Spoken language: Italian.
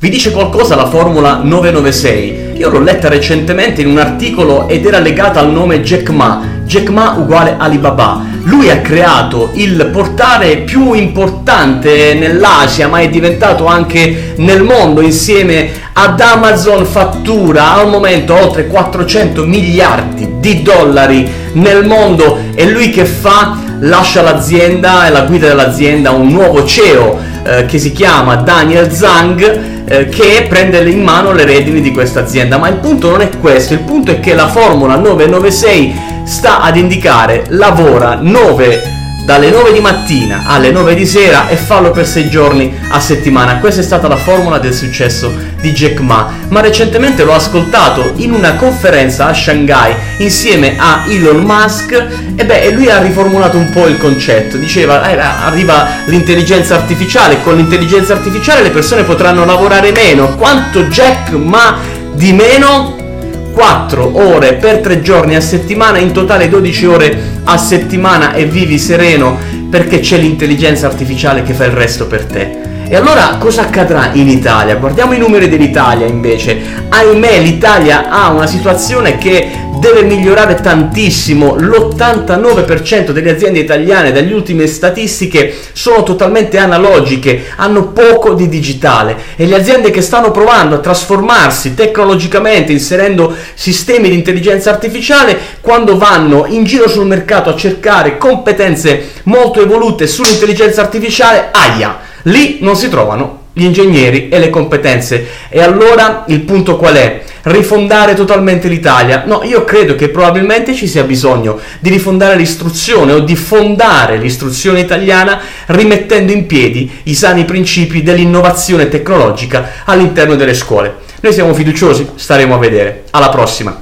Vi dice qualcosa la formula 996? Io l'ho letta recentemente in un articolo ed era legata al nome Jack Ma. Jack Ma uguale Alibaba. Lui ha creato il portale più importante nell'Asia, ma è diventato anche nel mondo insieme ad Amazon fattura al momento oltre 400 miliardi di dollari nel mondo e lui che fa? Lascia l'azienda e la guida dell'azienda un nuovo CEO eh, che si chiama Daniel Zhang eh, che prende in mano le redini di questa azienda. Ma il punto non è questo, il punto è che la formula 996 sta ad indicare lavora 9 dalle 9 di mattina alle 9 di sera e fallo per 6 giorni a settimana. Questa è stata la formula del successo di Jack Ma, ma recentemente l'ho ascoltato in una conferenza a Shanghai insieme a Elon Musk e beh, lui ha riformulato un po' il concetto. Diceva, eh, arriva l'intelligenza artificiale, con l'intelligenza artificiale le persone potranno lavorare meno. Quanto Jack Ma di meno? 4 ore per 3 giorni a settimana, in totale 12 ore a settimana e vivi sereno perché c'è l'intelligenza artificiale che fa il resto per te. E allora cosa accadrà in Italia? Guardiamo i numeri dell'Italia invece. Ahimè l'Italia ha una situazione che deve migliorare tantissimo. L'89% delle aziende italiane, dalle ultime statistiche, sono totalmente analogiche, hanno poco di digitale e le aziende che stanno provando a trasformarsi tecnologicamente, inserendo sistemi di intelligenza artificiale, quando vanno in giro sul mercato a cercare competenze molto evolute sull'intelligenza artificiale, aia! Lì non si trovano gli ingegneri e le competenze. E allora il punto qual è? Rifondare totalmente l'Italia? No, io credo che probabilmente ci sia bisogno di rifondare l'istruzione o di fondare l'istruzione italiana rimettendo in piedi i sani principi dell'innovazione tecnologica all'interno delle scuole. Noi siamo fiduciosi, staremo a vedere. Alla prossima!